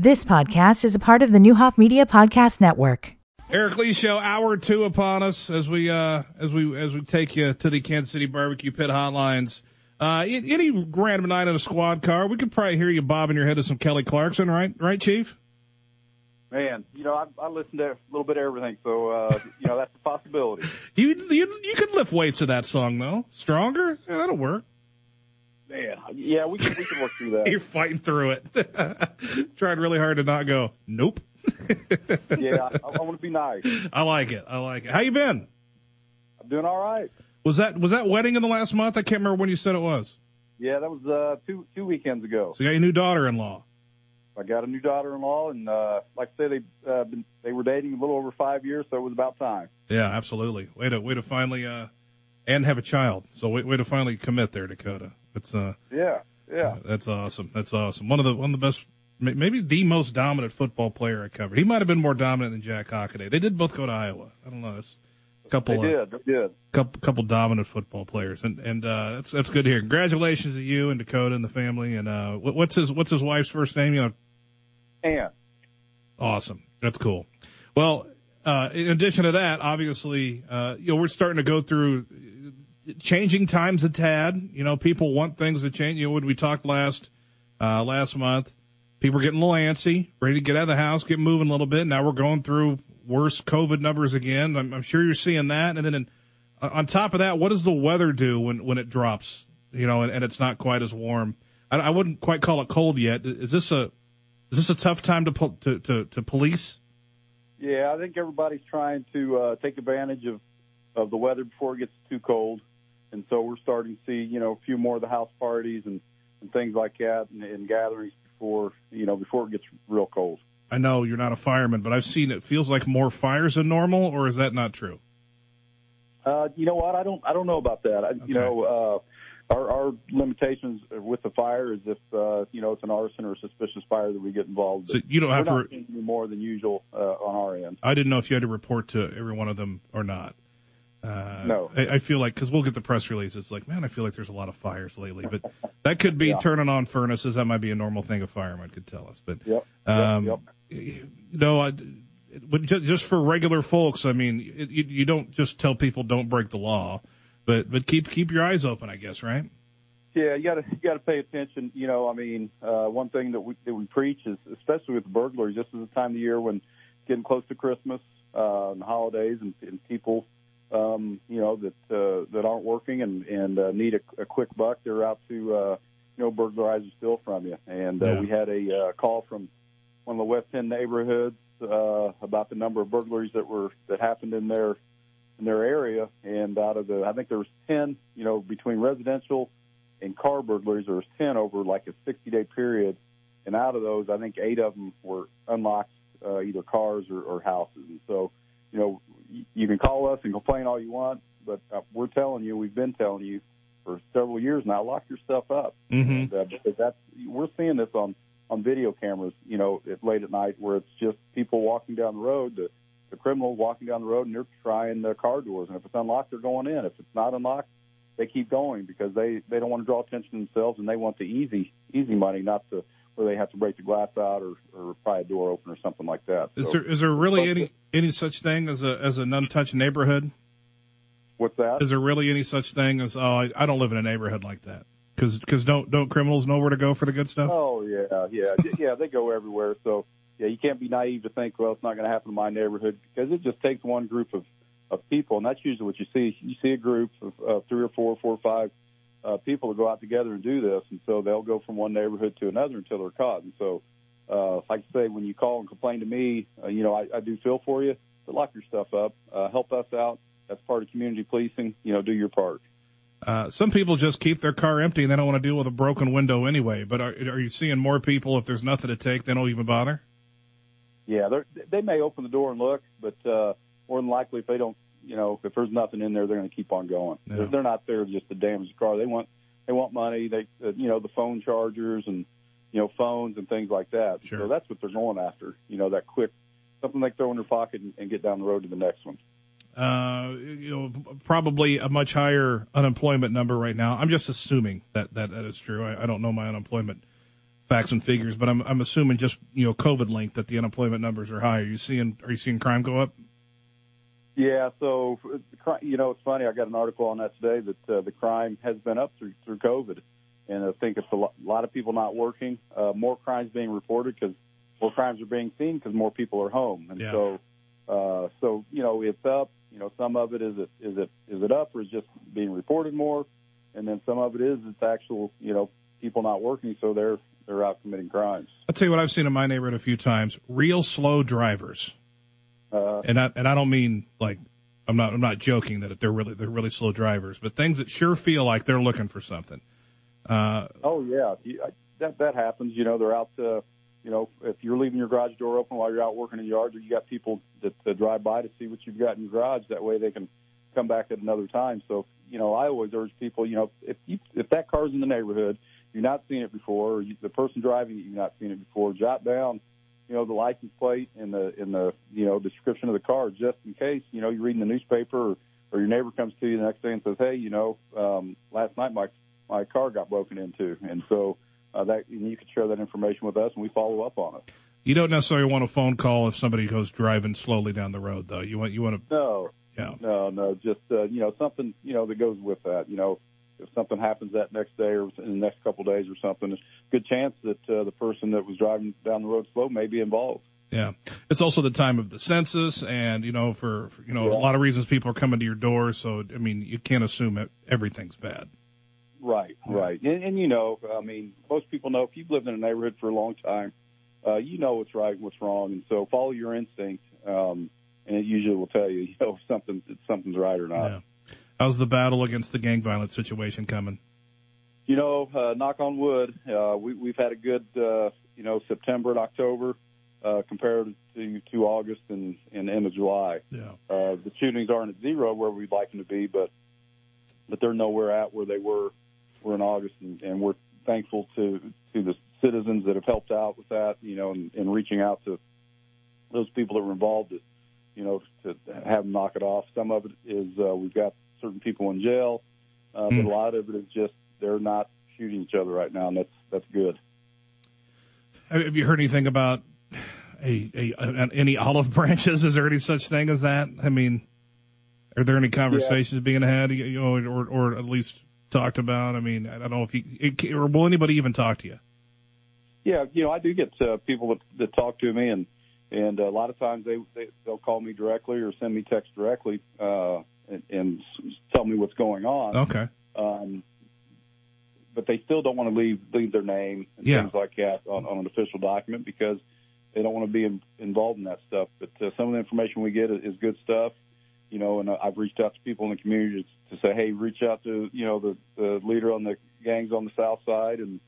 This podcast is a part of the Neuhoff Media Podcast Network. Eric Lee Show, hour two upon us as we uh, as we as we take you to the Kansas City Barbecue Pit Hotlines. Uh, any random night in a squad car, we could probably hear you bobbing your head to some Kelly Clarkson, right? Right, Chief? Man, you know, I, I listen to a little bit of everything, so uh, you know that's a possibility. You you you could lift weights to that song though. Stronger, yeah, that'll work. Man, yeah, we can we can work through that. You're fighting through it. Tried really hard to not go. Nope. yeah, I, I want to be nice. I like it. I like it. How you been? I'm doing all right. Was that was that wedding in the last month? I can't remember when you said it was. Yeah, that was uh, two two weekends ago. So you got your new daughter-in-law. I got a new daughter-in-law, and uh, like I say, they uh, been, they were dating a little over five years, so it was about time. Yeah, absolutely. Way to way to finally uh, and have a child. So way, way to finally commit there, Dakota. It's uh yeah yeah that's awesome. That's awesome. One of the one of the best, maybe the most dominant football player I covered. He might have been more dominant than Jack Hockaday. They did both go to Iowa. I don't know. It's a couple. They did. They did. Couple couple dominant football players, and and uh, that's that's good to hear. Congratulations to you and Dakota and the family. And uh, what's his what's his wife's first name? You know. Ann. Awesome. That's cool. Well, uh, in addition to that, obviously, uh, you know, we're starting to go through changing times a tad. You know, people want things to change. You know, when we talked last uh, last month, people are getting a little antsy, ready to get out of the house, get moving a little bit. Now we're going through worse COVID numbers again. I'm, I'm sure you're seeing that. And then in, on top of that, what does the weather do when when it drops? You know, and, and it's not quite as warm. I, I wouldn't quite call it cold yet. Is this a is this a tough time to to to, to police? Yeah, I think everybody's trying to uh, take advantage of of the weather before it gets too cold and so we're starting to see you know a few more of the house parties and, and things like that and, and gatherings before you know before it gets real cold. I know you're not a fireman, but I've seen it feels like more fires than normal, or is that not true? Uh, you know what? I don't I don't know about that. I, okay. You know, uh, our, our limitations with the fire is if uh, you know it's an arson or a suspicious fire that we get involved. So you don't have to re- more than usual uh, on our end. I didn't know if you had to report to every one of them or not. Uh, no, I, I feel like because we'll get the press release. It's like, man, I feel like there's a lot of fires lately, but that could be yeah. turning on furnaces. That might be a normal thing a fireman could tell us. But yep, um, yep, yep. you know, I, but just for regular folks, I mean, it, you, you don't just tell people don't break the law, but but keep keep your eyes open, I guess, right? Yeah, you gotta you gotta pay attention. You know, I mean, uh, one thing that we that we preach is, especially with burglaries, this is the time of the year when getting close to Christmas uh, and holidays, and, and people um, you know, that uh, that aren't working and and uh, need a, a quick buck, they're out to uh, you know burglarize and steal from you. And uh, yeah. we had a uh, call from one of the West End neighborhoods uh, about the number of burglaries that were that happened in their in their area. And out of the, I think there was ten, you know, between residential and car burglaries, there was ten over like a 60 day period. And out of those, I think eight of them were unlocked, uh, either cars or, or houses. And so, you know, you can call us and complain all you want, but uh, we're telling you, we've been telling you for several years now, lock your stuff up. Mm-hmm. And, uh, because that's we're seeing this on on video cameras, you know, at, late at night where it's just people walking down the road, the the criminals walking down the road, and they're trying the car doors, and if it's unlocked, they're going in. If it's not unlocked, they keep going because they they don't want to draw attention to themselves, and they want the easy easy money, not the where they have to break the glass out or, or pry a door open or something like that. Is so, there is there really any any such thing as a as an untouched neighborhood? What's that? Is there really any such thing as oh I, I don't live in a neighborhood like that? Because because don't don't criminals know where to go for the good stuff? Oh yeah yeah yeah they go everywhere. So yeah you can't be naive to think well it's not going to happen in my neighborhood because it just takes one group of of people and that's usually what you see. You see a group of uh, three or four, four or five uh, people to go out together and do this, and so they'll go from one neighborhood to another until they're caught. And so, uh, like I say, when you call and complain to me, uh, you know, I, I do feel for you. But lock your stuff up. Uh, help us out. That's part of community policing. You know, do your part. Uh, some people just keep their car empty and they don't want to deal with a broken window anyway. But are, are you seeing more people if there's nothing to take, they don't even bother? Yeah, they they may open the door and look, but uh, more than likely, if they don't you know, if there's nothing in there, they're going to keep on going. Yeah. They're not there just to damage the car. They want they want money. They uh, you know the phone chargers and you know phones and things like that. Sure. So that's what they're going after. You know that quick something they throw in their pocket and, and get down the road to the next one. Uh, you know, probably a much higher unemployment number right now. I'm just assuming that that, that is true. I, I don't know my unemployment facts and figures, but I'm I'm assuming just you know COVID linked that the unemployment numbers are high. Are you seeing are you seeing crime go up? Yeah, so you know it's funny. I got an article on that today that uh, the crime has been up through through COVID, and I think it's a lot of people not working. Uh, more crimes being reported because more crimes are being seen because more people are home, and Yeah. so uh, so you know it's up. You know some of it is it is it is it up or is just being reported more, and then some of it is it's actual you know people not working, so they're they're out committing crimes. I'll tell you what I've seen in my neighborhood a few times: real slow drivers, Uh, and I and I don't mean like I'm not I'm not joking that they're really they're really slow drivers, but things that sure feel like they're looking for something. Uh, Oh yeah, that that happens. You know, they're out. Uh, you know, if you're leaving your garage door open while you're out working in the yard, or you got people that uh, drive by to see what you've got in your garage. That way, they can come back at another time. So, you know, I always urge people. You know, if you, if that car's in the neighborhood, you're not seeing it before, or you, the person driving it, you've not seen it before. Jot down, you know, the license plate and the in the you know description of the car, just in case. You know, you're reading the newspaper, or, or your neighbor comes to you the next day and says, "Hey, you know, um, last night my my car got broken into," and so uh, that and you can share that information with us, and we follow up on it. you don't necessarily want a phone call if somebody goes driving slowly down the road, though. You want you want to No, yeah no, no, just uh, you know something you know that goes with that. You know, if something happens that next day or in the next couple of days or something, there's a good chance that uh, the person that was driving down the road slow may be involved. Yeah. It's also the time of the census and, you know, for, for you know, a lot of reasons people are coming to your door. So, I mean, you can't assume that everything's bad. Right, right, and, and you know, I mean, most people know if you've lived in a neighborhood for a long time, uh, you know what's right and what's wrong, and so follow your instinct, um, and it usually will tell you, you know, if something if something's right or not. Yeah. How's the battle against the gang violence situation coming? You know, uh, knock on wood, uh, we, we've had a good, uh, you know, September and October uh, compared to, to August and, and end of July. Yeah. Uh, the shootings aren't at zero where we'd like them to be, but but they're nowhere at where they were were in August, and, and we're thankful to to the citizens that have helped out with that, you know, and, and reaching out to those people that were involved, to, you know, to have them knock it off. Some of it is uh, we've got certain people in jail, uh, Hmm. but a lot of it is just they're not shooting each other right now, and that's that's good. Have you heard anything about a, a, a any olive branches? Is there any such thing as that? I mean, are there any conversations being had, you know, or, or at least talked about? I mean, I don't know if you, it, or will anybody even talk to you? Yeah, you know, I do get uh, people that, that talk to me, and and a lot of times they, they they'll call me directly or send me text directly uh, and, and tell me what's going on. Okay. Um, but they still don't want to leave leave their name and Yeah. things like that on, on an official document because they don't want to be in, involved in that stuff. But uh, some of the information we get is, is good stuff, you know. And I've reached out to people in the community to say, hey, reach out to you know the, the leader on the gangs on the south side and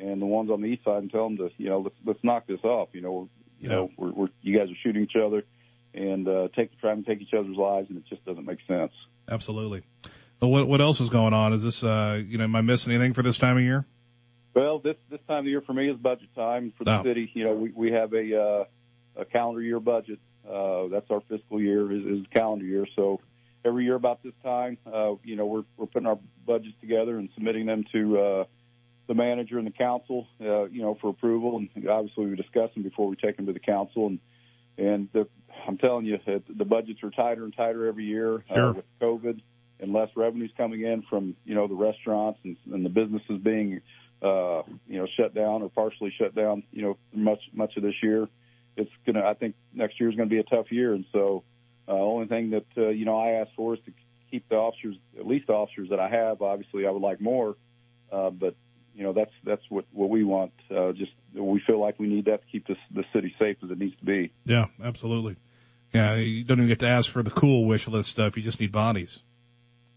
and the ones on the east side and tell them to you know let's let's knock this off. You know, you Yeah. know we're, we're you guys are shooting each other and uh, take trying to take each other's lives, and it just doesn't make sense. Absolutely. Well, what what else is going on? Is this uh you know am I missing anything for this time of year? Well, this this time of year for me is budget time for the Oh. city. You know, we we have a uh, a calendar year budget. Uh, that's our fiscal year is, is calendar year. So every year about this time, uh, you know, we're we're putting our budgets together and submitting them to uh, the manager and the council. Uh, you know, for approval. And obviously, we discuss them before we take them to the council. And and the, I'm telling you, that the budgets are tighter and tighter every year Sure. uh, with COVID and less revenues coming in from you know the restaurants and, and the businesses being uh, you know, shut down or partially shut down, you know, much much of this year. It's gonna. I think next year is going to be a tough year, and so uh, only thing that uh, you know I ask for is to keep the officers, at least the officers that I have. Obviously, I would like more, uh, but you know that's that's what what we want. Uh, just we feel like we need that to keep this the city safe as it needs to be. Yeah, absolutely. Yeah, you don't even get to ask for the cool wish list stuff. You just need bodies.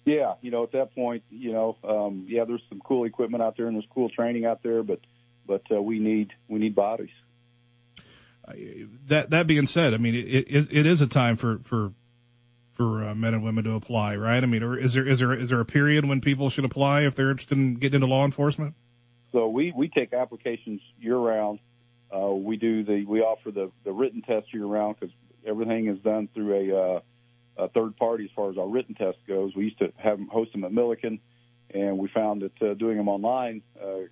Yeah, you know, at that point, you know, um, yeah, there's some cool equipment out there and there's cool training out there, but but uh, we need we need bodies. That that being said, I mean it it, it is a time for for for uh, men and women to apply, right? I mean, or is there is there is there a period when people should apply if they're interested in getting into law enforcement? So we we take applications year round. Uh, we do the we offer the the written test year round because everything is done through a, uh, a third party as far as our written test goes. We used to have them host them at Millikin, and we found that uh, doing them online uh,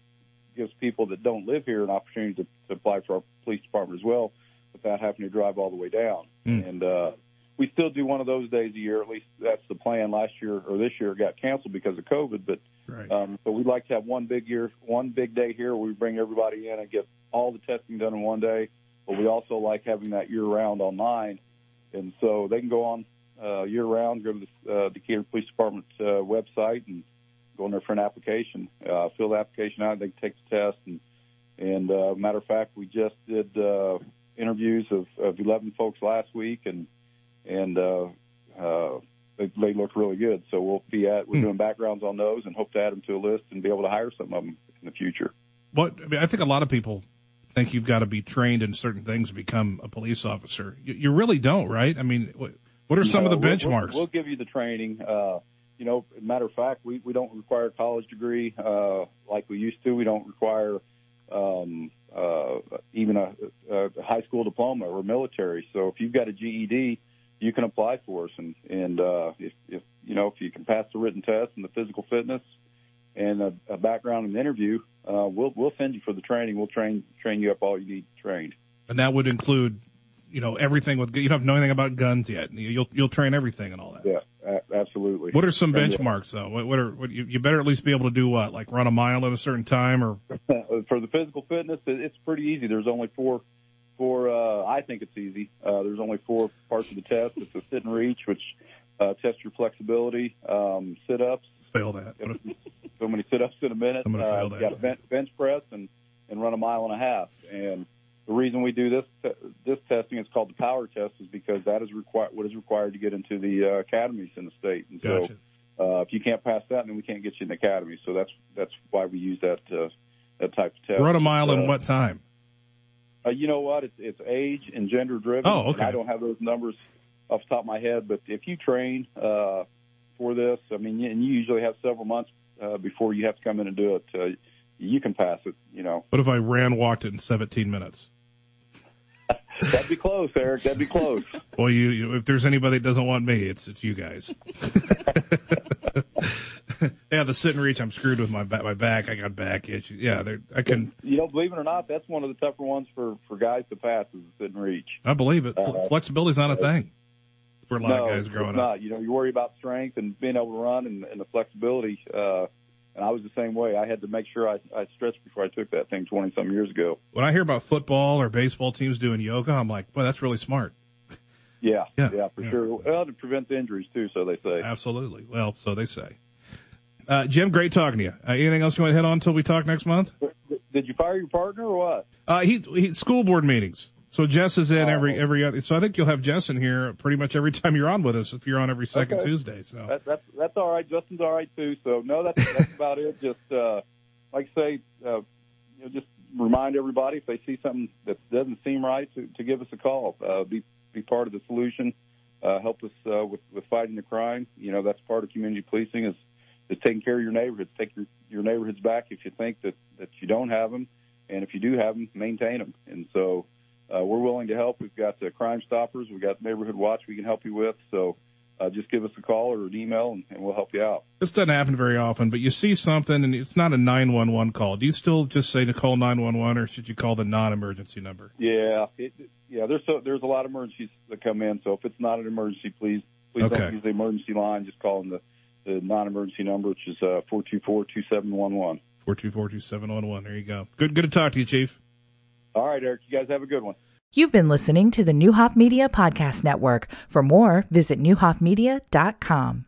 gives people that don't live here an opportunity to, to apply for our police department as well without having to drive all the way down. Mm. And uh, we still do one of those days a year. At least that's the plan. Last year or this year got canceled because of COVID, but Right. um, so we'd like to have one big year, one big day here where we bring everybody in and get all the testing done in one day. But we also like having that year round online, and so they can go on uh, year round, go to the uh, Decatur Police Department uh, website and go in there for an application, uh, fill the application out. They can take the test, and and uh, matter of fact, we just did uh, interviews of, of 11 folks last week, and and uh, uh, they, they look really good. So we'll be at we're Hmm. doing backgrounds on those, and hope to add them to a list and be able to hire some of them in the future. What I mean, I think a lot of people think you've got to be trained in certain things to become a police officer. You, you really don't, right? I mean, what, what are some of the Uh, we'll- benchmarks? We'll, we'll give you the training. Uh, you know, matter of fact, we, we don't require a college degree uh, like we used to. We don't require um, uh, even a, a high school diploma or military. So if you've got a GED, you can apply for us. And, and uh, if, if you know if you can pass the written test and the physical fitness and a, a background and interview, uh, we'll we'll send you for the training. We'll train train you up all you need trained. and that would include, you know, everything with you don't know anything about guns yet. You'll you'll train everything and all that. Yeah, absolutely. What are some uh, benchmarks though? What, what are what you, you better at least be able to do what? Like run a mile at a certain time or for the physical fitness, it- it's pretty easy. There's only four, four. Uh, I think it's easy. Uh, there's only four parts of the test. It's a sit and reach, which uh, tests your flexibility. Um, sit-ups, fail that. So many sit-ups in a minute. I'm gonna uh, fail you that. got a bench, bench press and and run a mile and a half. And the reason we do this this testing is called the power test is because that is required. What is required to get into the uh, academies in the state. And so uh, if you can't pass that, then we can't get you in the academy. So that's that's why we use that uh, that type of test. Run a mile in Uh, what time? Uh, you know what? It's, it's age and gender driven. Oh, okay. I don't have those numbers off the top of my head, but if you train uh, for this, I mean, and you usually have several months uh, before you have to come in and do it. Uh, you can pass it. You know, What if I ran walked it in 17 minutes? That'd be close, Eric. That'd be close. Well, you, you if there's anybody that doesn't want me, it's it's you guys. yeah, the sit and reach, I'm screwed with my back. My back, I got back issues. Yeah, I can. you know, believe it or not, that's one of the tougher ones for for guys to pass is the sit and reach. I believe it. Uh, Flexibility's not a thing for a lot no, of guys growing up. not. You know, you worry about strength and being able to run and, and the flexibility. Uh, and I was the same way. I had to make sure I, I stretched before I took that thing 20 some years ago. When I hear about football or baseball teams doing yoga, I'm like, well, that's really smart. Yeah, Yeah, yeah, for yeah. sure. Well, to prevent the injuries too, so they say. Absolutely. Well, so they say. Uh, Jim, great talking to you. Uh, anything else you want to hit on until we talk next month? Did you fire your partner or what? Uh, he, he school board meetings. So Jess is in Oh. every every other. So I think you'll have Jess in here pretty much every time you're on with us. If you're on every second Okay. Tuesday, so That, that's that's all right. Justin's all right too. So no, that's that's about it. Just uh, like I say, uh, you know, just remind everybody if they see something that doesn't seem right to, to give us a call. Uh, be be part of the solution. Uh, help us uh, with with fighting the crime. You know that's part of community policing is is taking care of your neighborhoods. Take your your neighborhoods back if you think that that you don't have them, and if you do have them, maintain them. And so. Uh, we're willing to help. We've got the Crime Stoppers. We've got Neighborhood Watch we can help you with. So uh, just give us a call or an email, and, and we'll help you out. this doesn't happen very often. But you see something, and it's not a 911 call. Do you still just say to call 911, or should you call the non-emergency number? Yeah, it, yeah. There's so there's a lot of emergencies that come in. So if it's not an emergency, please please Okay. don't use the emergency line. Just call them the the non-emergency number, which is uh four two four two seven one one. Four two four two seven one one. There you go. Good, good to talk to you, Chief. All right, Eric. You guys have a good one. You've been listening to the Neuhoff Media Podcast Network. For more, visit neuhoffmedia.com.